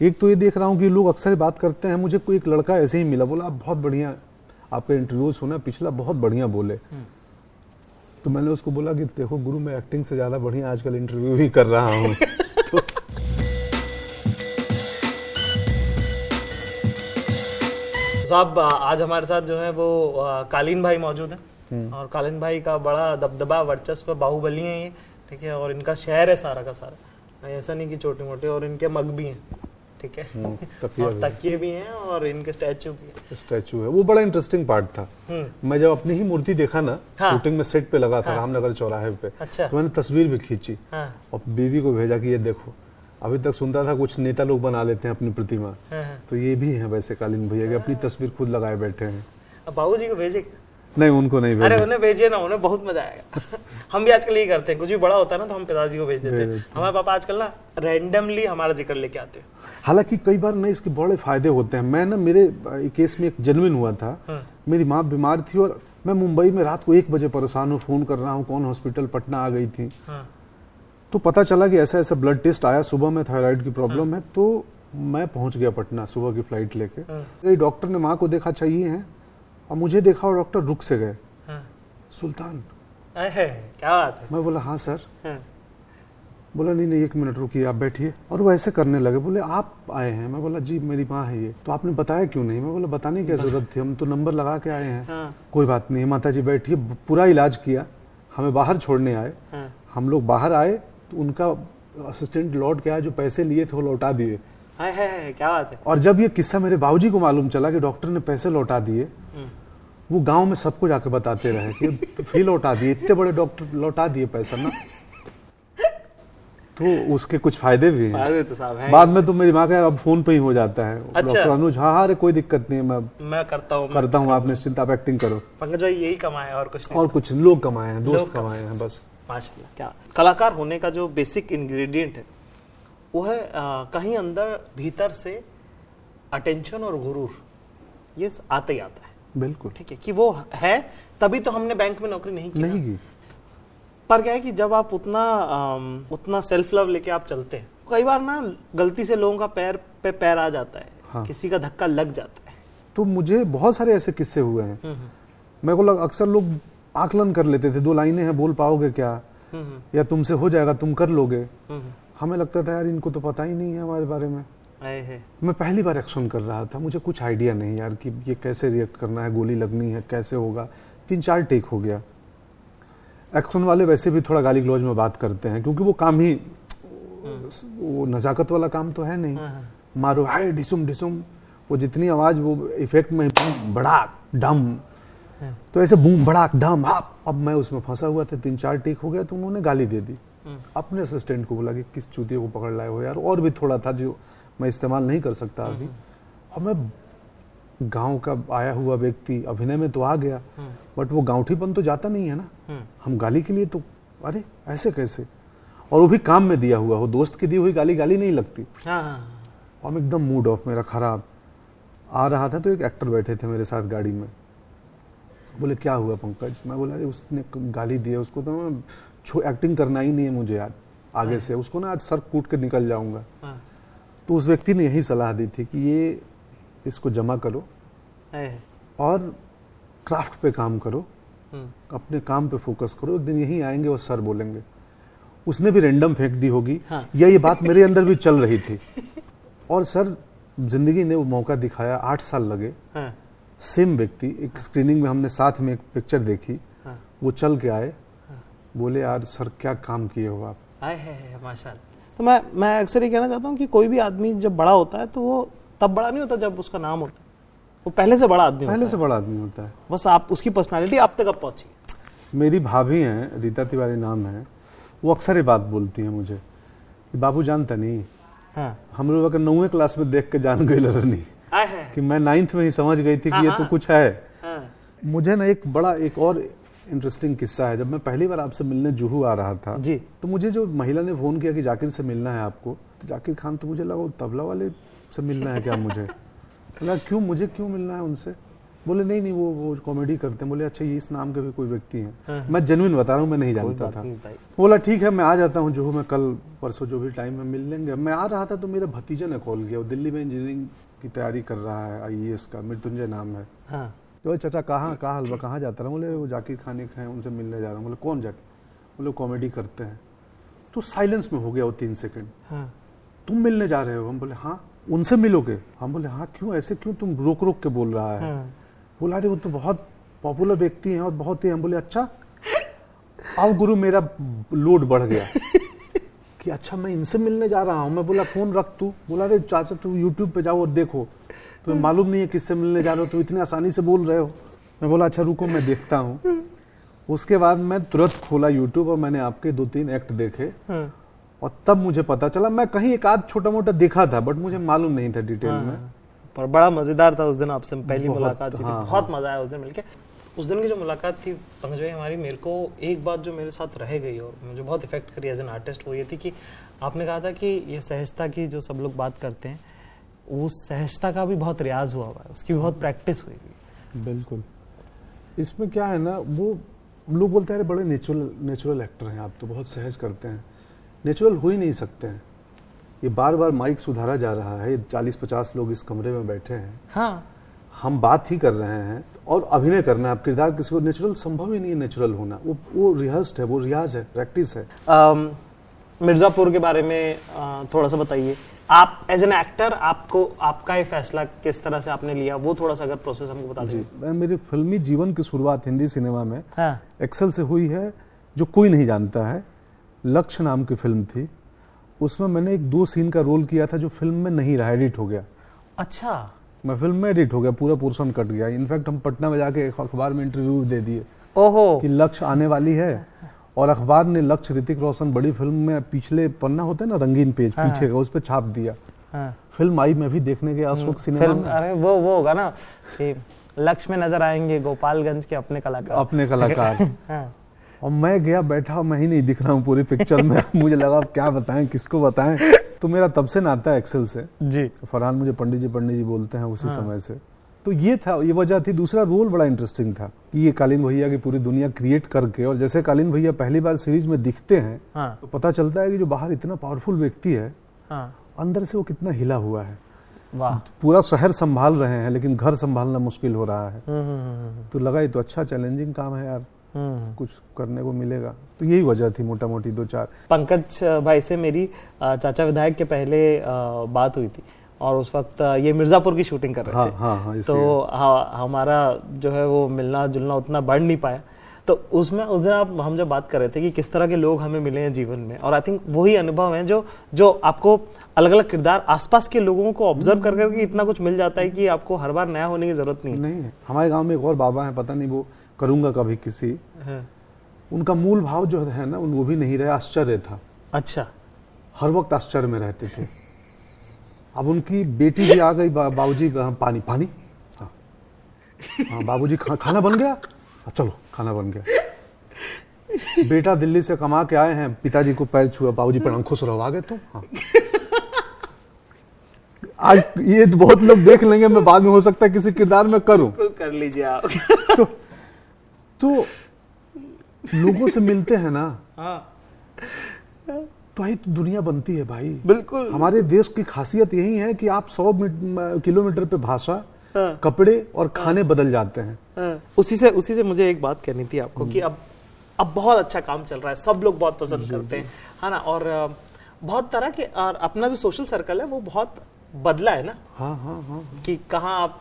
एक तो ये देख रहा हूँ कि लोग अक्सर बात करते हैं मुझे कोई एक लड़का ऐसे ही मिला बोला आप बहुत बढ़िया आपका इंटरव्यू सुना पिछला बहुत बढ़िया बोले। तो मैंने उसको बोला कि देखो गुरु मैं एक्टिंग से ज़्यादा बढ़िया आजकल इंटरव्यू ही कर रहा हूँ। तो साहब आज हमारे साथ जो है वो कालीन भाई मौजूद हैं। और कालीन भाई का बड़ा दबदबा वर्चस्व बाहुबली है ये ठीक है और इनका शहर है सारा का सारा। ऐसा नहीं कि छोटे मोटे और इनके मग भी हैं। ठीक है? और भी। तकिए भी हैं और इनके स्टैचू भी हैं। स्टैचू है। वो बड़ा इंटरेस्टिंग पार्ट था। हम्म, मैं जब अपनी ही मूर्ति देखा ना हाँ। शूटिंग में सेट पे लगा था हाँ। रामनगर चौराहे पे अच्छा। तो मैंने तस्वीर भी खींची। हाँ। और बीवी को भेजा कि ये देखो। अभी तक सुनता था कुछ नेता लोग बना लेते हैं अपनी प्रतिमा। हाँ हाँ। तो ये भी है वैसे कालीन भैया कि अपनी तस्वीर खुद लगाए बैठे हैं। बाबू जी को भेजे नहीं उनको नहीं अरे उन्हें भेजिए ना उन्हें बहुत मज़ा आएगा। हम भी आजकल यही करते हैं कुछ भी बड़ा होता है ना तो हम पिताजी को भेज देते हैं। हमारे पापा आजकल ना रैंडमली हमारा ज़िक्र लेके आते हैं। हालाँकि कई बार ना इसके बड़े फ़ायदे होते हैं। मैं ना मेरे केस में एक जेनविन हुआ था। हाँ। मेरी माँ बीमार थी और मैं मुंबई में रात को एक बजे परेशान हूँ फ़ोन कर रहा हूँ कौन हॉस्पिटल पटना आ गई थी। हाँ। तो पता चला कि ऐसा ऐसा ब्लड टेस्ट आया सुबह में थायराइड की प्रॉब्लम है। तो मैं पहुँच गया पटना सुबह की फ़्लाइट लेके। हाँ। डॉक्टर ने माँ को देखा चाहिए है। और मुझे देखा और डॉक्टर रुक से गए। हाँ। सुल्तान। क्या बात है? मैं बोला हाँ सर। हाँ, बोला नहीं नहीं एक मिनट रुकिए आप बैठिए। और वो ऐसे करने लगे बोले आप आए हैं? मैं बोला जी मेरी माँ है ये। तो आपने बताया क्यों नहीं? मैं बोला बताने की ज़रूरत थी? हम तो नंबर लगा के आए हैं। हाँ। कोई बात नहीं माता जी बैठिए पूरा इलाज किया। हमें बाहर छोड़ने आए। हाँ। हम लोग बाहर आए तो उनका असिस्टेंट लौट के आया जो पैसे लिए थे वो लौटा दिए। हाय हाय, क्या बात है? और जब ये किस्सा मेरे बाबूजी को मालूम चला कि डॉक्टर ने पैसे लौटा दिए हम्म, वो गाँव में सबको जाके बताते रहे कि फिर लौटा दिए इतने बड़े डॉक्टर लौटा दिए पैसा ना। तो उसके कुछ फ़ायदे भी हैं। फ़ायदे तो साहब हैं। बाद में तो मेरी माँ का अब फ़ोन पे ही हो जाता है। अच्छा। डॉक्टर अनुज हाँ हाँ अरे कोई दिक्कत नहीं है मैं मैं करता हूँ करता हूँ आप निश्चिंत आप एक्टिंग करो। पंकज भाई यही कमाए और कुछ और कुछ लोग कमाए हैं दोस्त कमाए हैं बस। माशाल्लाह क्या कलाकार होने का जो बेसिक इंग्रेडिएंट है वो है आ, कहीं अंदर भीतर से अटेंशन और गुरूर ये आता ही आता है। बिल्कुल। ठीक है कि वो है तभी तो हमने बैंक में नौकरी नहीं की नहीं की। पर क्या है कि जब आप उतना अम, उतना सेल्फ लव लेके आप चलते हैं कई बार ना गलती से लोगों का पैर पे पैर आ जाता है हाँ। किसी का धक्का लग जाता है। तो मुझे बहुत सारे ऐसे किस्से हुए हैं। हम्म, मेरे को लग, अक्सर लोग आकलन कर लेते थे दो लाइनें हैं बोल पाओगे क्या? हम्म, हम्म, या तुमसे हो जाएगा तुम कर लोगे। हम्म, हमें लगता था यार इनको तो पता ही नहीं है हमारे बारे में। आए है। मैं पहली बार एक्शन कर रहा था। मुझे कुछ आइडिया नहीं यार कि ये कैसे रिएक्ट करना है गोली लगनी है कैसे होगा। तीन चार टेक हो गया। एक्शन वाले वैसे भी थोड़ा गाली गलौज में बात करते हैं क्योंकि वो काम ही वो नजाकत वाला काम तो है नहीं। हाँ, हाँ। मारो हाय डिसुम डिसुम। वो जितनी आवाज़ वो इफ़ेक्ट में बड़ाक डम हाँ। तो ऐसे बूम बड़ाक डम हाप अब मैं उसमें फंसा हुआ था। तीन चार टेक हो गया तो उन्होंने गाली दे दी। अपने असिस्टेंट को बोला कि किस चूतिए को पकड़ लाए हो यार? और भी थोड़ा था जो मैं इस्तेमाल नहीं कर सकता अभी। और मैं गाँव का आया हुआ व्यक्ति अभिनय में तो आ गया हम्म, बट वो गांवठीपन तो जाता नहीं है ना। हम्म, हम गाली के लिए तो अरे ऐसे कैसे? और वो भी काम में दिया हुआ हो दोस्त की दी हुई गाली गाली नहीं लगती। हाँ, हाँ, और मैं एकदम मूड ऑफ़ मेरा खराब। आ रहा था तो एक एक्टर बैठे थे मेरे साथ गाड़ी में। बोले क्या हुआ पंकज? मैं बोला अरे उसने गाली दी है उसको तो मैं एक्टिंग करना ही नहीं है मुझे यार आगे से। उसको ना आज सर कूट के निकल जाऊँगा। हाँ, तो उस व्यक्ति ने यही सलाह दी थी कि ये इसको जमा करो और क्राफ्ट पे काम करो। हम्म, अपने काम पे फोकस करो। एक दिन यही आएँगे और सर बोलेंगे। उसने भी रेंडम फेंक दी होगी। हाँ। या ये बात मेरे अंदर भी चल रही थी। और सर ज़िंदगी ने वो मौका दिखाया आठ साल लगे। हाँ, सेम व्यक्ति एक स्क्रीनिंग में हमने साथ में एक पिक्चर देखी। हाँ, वो चल के आए। बोले यार सर क्या काम किए हो आप? आए है, है माशाल्लाह। तो मैं मैं अक्सर ये कहना चाहता हूँ कि कोई भी आदमी जब बड़ा होता है तो वो तब बड़ा नहीं होता जब उसका नाम होता है। वो पहले से बड़ा आदमी पहले से बड़ा आदमी होता है। बस आप उसकी पर्सनालिटी आप तक अब पहुँची। मेरी भाभी हैं रीता तिवारी नाम है वो अक्सर ये बात बोलती हैं मुझे कि बाबू जानता नहीं। हाँ। हम लोग अगर नौवें क्लास में देख के जान गई नहीं कि मैं नाइन्थ में ही समझ गई थी कि ये हाँ, तो हाँ। कुछ है। हाँ, मुझे ना एक बड़ा एक और इंटरेस्टिंग किस्सा है। जब मैं पहली बार आपसे मिलने जुहू आ रहा था जी। तो मुझे जो महिला ने फ़ोन किया कि जाकिर से मिलना है आपको तो जाकिर खान तो मुझे लगा वो तबला वाले से मिलना है क्या मुझे? लगा क्यों मुझे क्यों मिलना है उनसे? बोले नहीं नहीं वो वो कॉमेडी करते हैं। बोले अच्छा ये इस नाम के भी कोई व्यक्ति हैं। मैं जेन्युइन बता रहा हूँ मैं नहीं जानता था। बोला ठीक है मैं आ जाता हूँ जो हो मैं कल परसों जो भी टाइम में मिल लेंगे। मैं आ रहा था तो मेरे भतीजे ने कॉल किया। वो दिल्ली में इंजीनियरिंग की तैयारी कर रहा है आईएएस का मृत्युंजय नाम है। हाँ। तो चाचा कहाँ कहाँ हलवा कहाँ जाता रहा? बोले वो जाकिर खाने के हैं उनसे मिलने जा रहा हूँ। बोले कौन जाके बोले कॉमेडी करते हैं। तो साइलेंस में हो गया वो तीन सेकंड। हाँ। तुम मिलने जा रहे हो? हम बोले हाँ उनसे मिलोगे? हम बोले हाँ क्यों? ऐसे क्यों तुम रोक रोक के बोल रहा है? हाँ। बोला अरे वो तो बहुत पॉपुलर व्यक्ति हैं और बहुत ही। हम बोले अच्छा अब गुरु मेरा लोड बढ़ गया। कि अच्छा मैं इनसे मिलने जा रहा हूँ। मैं बोला फ़ोन रख तू। बोला अरे चाचा तू यूट्यूब पे जाओ और देखो। तुम्हें मालूम नहीं है किससे मिलने जा रहे हो। तो इतनी आसानी से बोल रहे हो। मैं बोला अच्छा रुको मैं देखता हूँ। उसके बाद मैं तुरंत खोला यूट्यूब और मैंने आपके दो तीन एक्ट देखे। हाँ। और तब मुझे पता चला मैं कहीं एक आध छोटा मोटा देखा था बट मुझे मालूम नहीं था डिटेल में। पर बड़ा मज़ेदार था उस दिन आपसे पहली मुलाकात हुई थी। हाँ, बहुत मज़ा आया उस दिन मिलके। उस दिन की जो मुलाकात थी पंकज भाई हमारी मेरे को एक बात जो मेरे साथ रह गई और मुझे बहुत इफ़ेक्ट करी एज एन आर्टिस्ट वो ये थी कि आपने कहा था कि ये सहजता की जो सब लोग बात करते हैं उस सहजता का भी बहुत रियाज हुआ हुआ है उसकी भी बहुत प्रैक्टिस हुई हुई बिल्कुल। इसमें क्या है ना वो लोग बोलते हैं अरे बड़े नेचुरल नेचुरल एक्टर हैं आप तो बहुत सहज करते हैं। नेचुरल हो ही नहीं सकते हैं। ये बार बार माइक सुधारा जा रहा है चालीस पचास लोग इस कमरे में बैठे हैं। हाँ। हम बात ही कर रहे हैं और अभिनय करना है। अब किरदार किसी को नेचुरल संभव ही नहीं है नेचुरल होना। वो वो रिहर्स्ड है वो रियाज है प्रैक्टिस है। मिर्जापुर के बारे में थोड़ा सा बताइए। आप एज एन एक्टर आपको आपका ये फैसला किस तरह से आपने लिया? वो थोड़ा सा अगर प्रोसेस हमको बता दीजिए मेरी फिल्मी जीवन की शुरुआत हिंदी सिनेमा में हाँ। एक्सेल से हुई है जो कोई नहीं जानता है। लक्ष्य नाम की फ़िल्म थी। उसमें मैंने एक दो सीन का रोल किया था जो फ़िल्म में नहीं रहा एडिट हो गया। अच्छा। मैं फ़िल्म में एडिट हो गया पूरा पोर्शन कट गया। इनफैक्ट हम पटना में जाके अखबार में इंटरव्यू दे दिए ओहो। कि लक्ष्य आने वाली है। और अखबार ने लक्ष्य ऋतिक रोशन बड़ी फ़िल्म में पिछले पन्ना होता है ना रंगीन पेज हाँ। पीछे का उस पर छाप दिया। हाँ। फ़िल्म आई मैं भी देखने गया उस वक्त सिनेमा फ़िल्म अरे वो वो होगा ना कि लक्ष्य में नज़र आएँगे गोपालगंज के अपने कलाकार। अपने कलाकार। हाँ। और मैं गया बैठा मैं ही नहीं दिख रहा हूँ पूरी पिक्चर में। मुझे लगा क्या बताएँ किसको बताएँ? तो मेरा तब से नाता है एक्सेल से। जी। फरहान मुझे पंडित जी पंडित जी बोलते हैं उसी हाँ। समय से। तो ये था ये वजह थी। दूसरा रोल बड़ा इंटरेस्टिंग था कि ये कालीन भैया की पूरी दुनिया क्रिएट करके और जैसे कालीन भैया पहली बार सीरीज़ में दिखते हैं हाँ। तो पता चलता है कि जो बाहर इतना पावरफुल व्यक्ति है हाँ। अंदर से वो कितना हिला हुआ है। वाह। पूरा शहर संभाल रहे हैं लेकिन घर संभालना मुश्किल हो रहा है। हम्म, हम्म, हम्म, तो लगा ये तो अच्छा चैलेंजिंग काम है यार। कुछ करने को मिलेगा। तो यही वजह थी मोटा मोटी दो चार। पंकज भाई से मेरी चाचा विधायक के पहले बात हुई थी और उस वक्त ये मिर्जापुर की शूटिंग कर रहे हाँ थे। हाँ हाँ तो हाँ, हमारा जो है वो मिलना जुलना उतना बढ़ नहीं पाया। तो उसमें उस दिन आप हम जब बात कर रहे थे कि किस तरह के लोग हमें मिले हैं जीवन में और आई थिंक वही अनुभव है जो जो आपको अलग अलग किरदार आसपास के लोगों को ऑब्ज़र्व कर करके इतना कुछ मिल जाता है कि आपको हर बार नया होने की ज़रूरत नहीं है। नहीं हमारे गाँव में एक और बाबा है पता नहीं वो करूँगा कभी किसी। हाँ, उनका मूल भाव जो है ना वो भी नहीं रहे आश्चर्य था। अच्छा। हर वक्त आश्चर्य में रहते थे। अब उनकी बेटी भी आ गई बा, बाबूजी हाँ, पानी पानी। हाँ। हाँ बाबूजी खा, खाना बन गया? हाँ, चलो खाना बन गया। बेटा दिल्ली से कमा के आए हैं पिताजी को पैर छुआ बाबूजी प्रणाम खुश रहो आ गए तुम हाँ। आज ये तो बहुत लोग देख लेंगे मैं बाद में हो सकता है किसी किरदार में करूँ। कर लीजिए आप। तो तो लोगों से मिलते हैं ना हाँ। तो ही तो दुनिया बनती है भाई। बिल्कुल। हमारे देश की खासियत यही है कि आप सौ किलोमीटर पे भाषा हाँ। कपड़े और खाने बदल जाते हैं। हाँ, उसी से उसी से मुझे एक बात कहनी थी आपको कि अब अब बहुत अच्छा काम चल रहा है सब लोग बहुत पसंद करते हैं है ना? और बहुत तरह के और अपना जो सोशल सर्कल है वो बहुत बदला है ना? हाँ हाँ हाँ कि कहाँ आप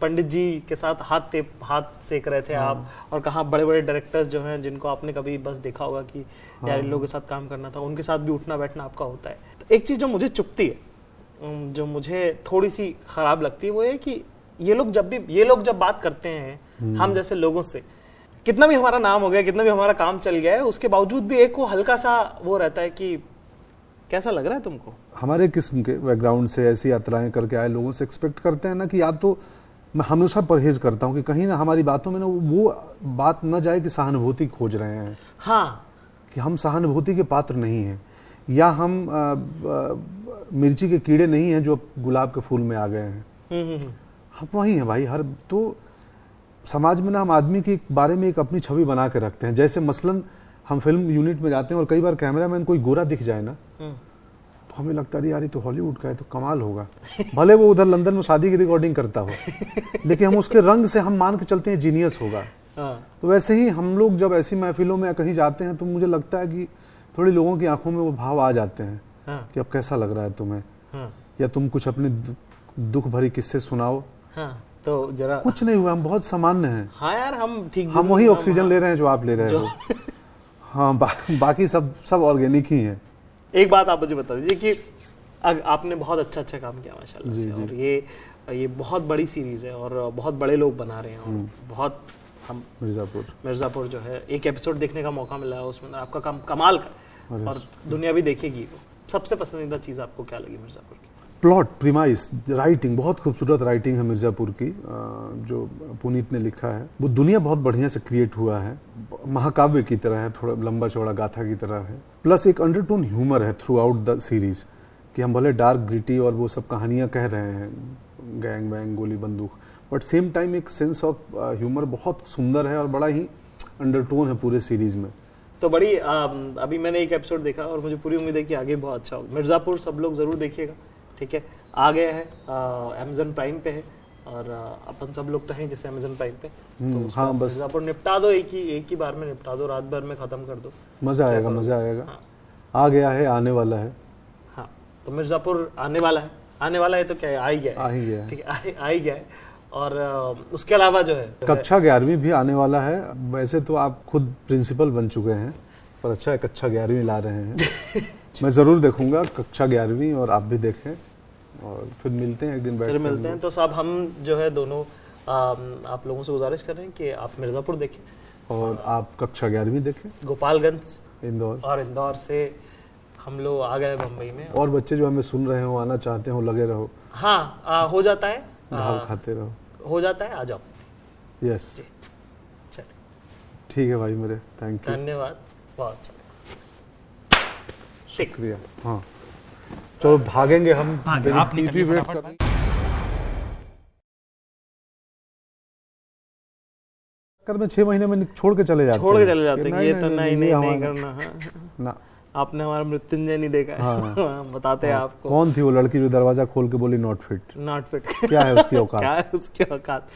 पंडित जी के साथ हाथ ते हाथ सेक रहे थे आप और कहाँ बड़े बड़े डायरेक्टर्स जो हैं जिनको आपने कभी बस देखा होगा कि यार इन लोगों के साथ काम करना था उनके साथ भी उठना बैठना आपका होता है। तो एक चीज़ जो मुझे चुपती है जो मुझे थोड़ी सी खराब लगती है वो है कि ये लोग जब भी ये लोग जब बात करते हैं हम जैसे लोगों से कितना भी हमारा नाम हो गया कितना भी हमारा काम चल गया है उसके बावजूद भी एक वो हल्का सा वो रहता है कि कैसा लग रहा है तुमको? हमारे किस्म के बैकग्राउंड से ऐसी यात्राएँ करके आए लोगों से एक्सपेक्ट करते हैं ना कि या तो मैं हमेशा परहेज करता हूँ कि कहीं ना हमारी बातों में ना वो बात न जाए कि सहानुभूति खोज रहे हैं। हाँ। कि हम सहानुभूति के पात्र नहीं हैं। या हम अ, अ, मिर्ची के कीड़े नहीं हैं जो गुलाब के फूल में आ गए हैं। हम्म हम्म हम्म। हम वही हैं भाई हर तो समाज में ना हम आदमी के बारे में एक अपनी छवि बना के रखते हैं। जैसे मसलन हम फ़िल्म यूनिट में जाते हैं और कई बार कैमरा मैन कोई गोरा दिख जाए ना हम्म, तो हमें लगता है यार ये तो हॉलीवुड का है तो कमाल होगा। भले वो उधर लंदन में शादी की रिकॉर्डिंग करता हो लेकिन हम उसके रंग से हम मान के चलते हैं जीनियस होगा। हाँ। तो वैसे ही हम लोग जब ऐसी महफिलों में कहीं जाते हैं तो मुझे लगता है कि थोड़ी लोगों की आँखों में वो भाव आ जाते हैं हाँ। कि अब कैसा लग रहा है तुम्हें? हाँ। या तुम कुछ अपने दुख भरी किस्से सुनाओ। तो जरा कुछ नहीं हुआ हम बहुत सामान्य हैं। हाँ यार हम ठीक हम वही ऑक्सीजन ले रहे हैं जो आप ले रहे हो। हाँ बा, बाकी सब सब ऑर्गेनिक ही है एक बात आप मुझे बता दीजिए कि अग, आपने बहुत अच्छा अच्छा काम किया माशाल्लाह से। और ये ये बहुत बड़ी सीरीज़ है और बहुत बड़े लोग बना रहे हैं और हम्म। बहुत हम मिर्जापुर मिर्ज़ापुर जो है एक एपिसोड देखने का मौका मिला है उसमें आपका काम कमाल का और दुनिया भी देखेगी वो सबसे पसंदीदा चीज़ आपको क्या लगी मिर्ज़ापुर की प्लॉट प्रीमाइस राइटिंग बहुत खूबसूरत राइटिंग है मिर्जापुर की जो पुनीत ने लिखा है। वो दुनिया बहुत बढ़िया से क्रिएट हुआ है। महाकाव्य की तरह है, थोड़ा लंबा चौड़ा गाथा की तरह है। प्लस एक अंडरटोन ह्यूमर है थ्रू आउट द सीरीज़ कि हम भले डार्क ग्रिटी और वो सब कहानियाँ कह रहे हैं गैंग वैंग गोली बंदूक बट सेम टाइम एक सेंस ऑफ़ ह्यूमर बहुत सुंदर है और बड़ा ही अंडरटोन है पूरे सीरीज़ में। तो बड़ी अभी मैंने एक एपिसोड देखा और मुझे पूरी उम्मीद है कि आगे बहुत अच्छा होगा। मिर्ज़ापुर सब लोग ज़रूर देखिएगा। ठीक है? आ गया है अमेजन प्राइम पे है और अपन सब लोग तो हैं जैसे अमेजन प्राइम पे। तो हम्म, हाँ, बस। मिर्ज़ापुर निपटा दो एक ही एक ही बार में निपटा दो रात भर में ख़त्म कर दो। मज़ा आएगा मज़ा आएगा। हाँ। आ गया है आने वाला है। हाँ तो मिर्ज़ापुर आने वाला है। आने वाला है तो क्या है? आ ही गया आ है गया ठीक है आ ही गया है। और उसके अलावा जो है कक्षा ग्यारहवीं भी आने वाला है। वैसे तो आप खुद प्रिंसिपल बन चुके हैं पर अच्छा है कक्षा ग्यारहवीं ला रहे हैं। मैं ज़रूर देखूँगा कक्षा ग्यारहवीं और आप भी देखें और फिर मिलते हैं एक दिन बैठ फिर मिलते हैं। तो साहब हम जो है दोनों आप लोगों से गुजारिश कर रहे हैं कि आप मिर्ज़ापुर देखें। और आप कक्षा ग्यारहवीं देखें। गोपालगंज। इंदौर। और इंदौर से हम लोग आ गए मुंबई में। और बच्चे जो हमें सुन रहे हो आना चाहते हो लगे रहो। हाँ आ, हो जाता है। आ, खाते रहो। हो जाता है आ जाओ। यस ठीक है भाई मेरे। थैंक यू धन्यवाद। बहुत अच्छा। शुक्रिया। हाँ। चलो भागेंगे हम। भागे, आप निकलिए वेट फटाफट। कर कर मैं छह महीने में छोड़ के चले जाते छोड़ के चले जाते हैं ये तो नहीं नहीं नहीं करना। हाँ। ना। आपने हमारा मृत्युंजय नहीं देखा है। हाँ। बताते हैं आपको। कौन थी वो लड़की जो दरवाज़ा खोल के बोली नॉट फिट नॉट फिट क्या है उसकी औकात? क्या है उसकी औकात?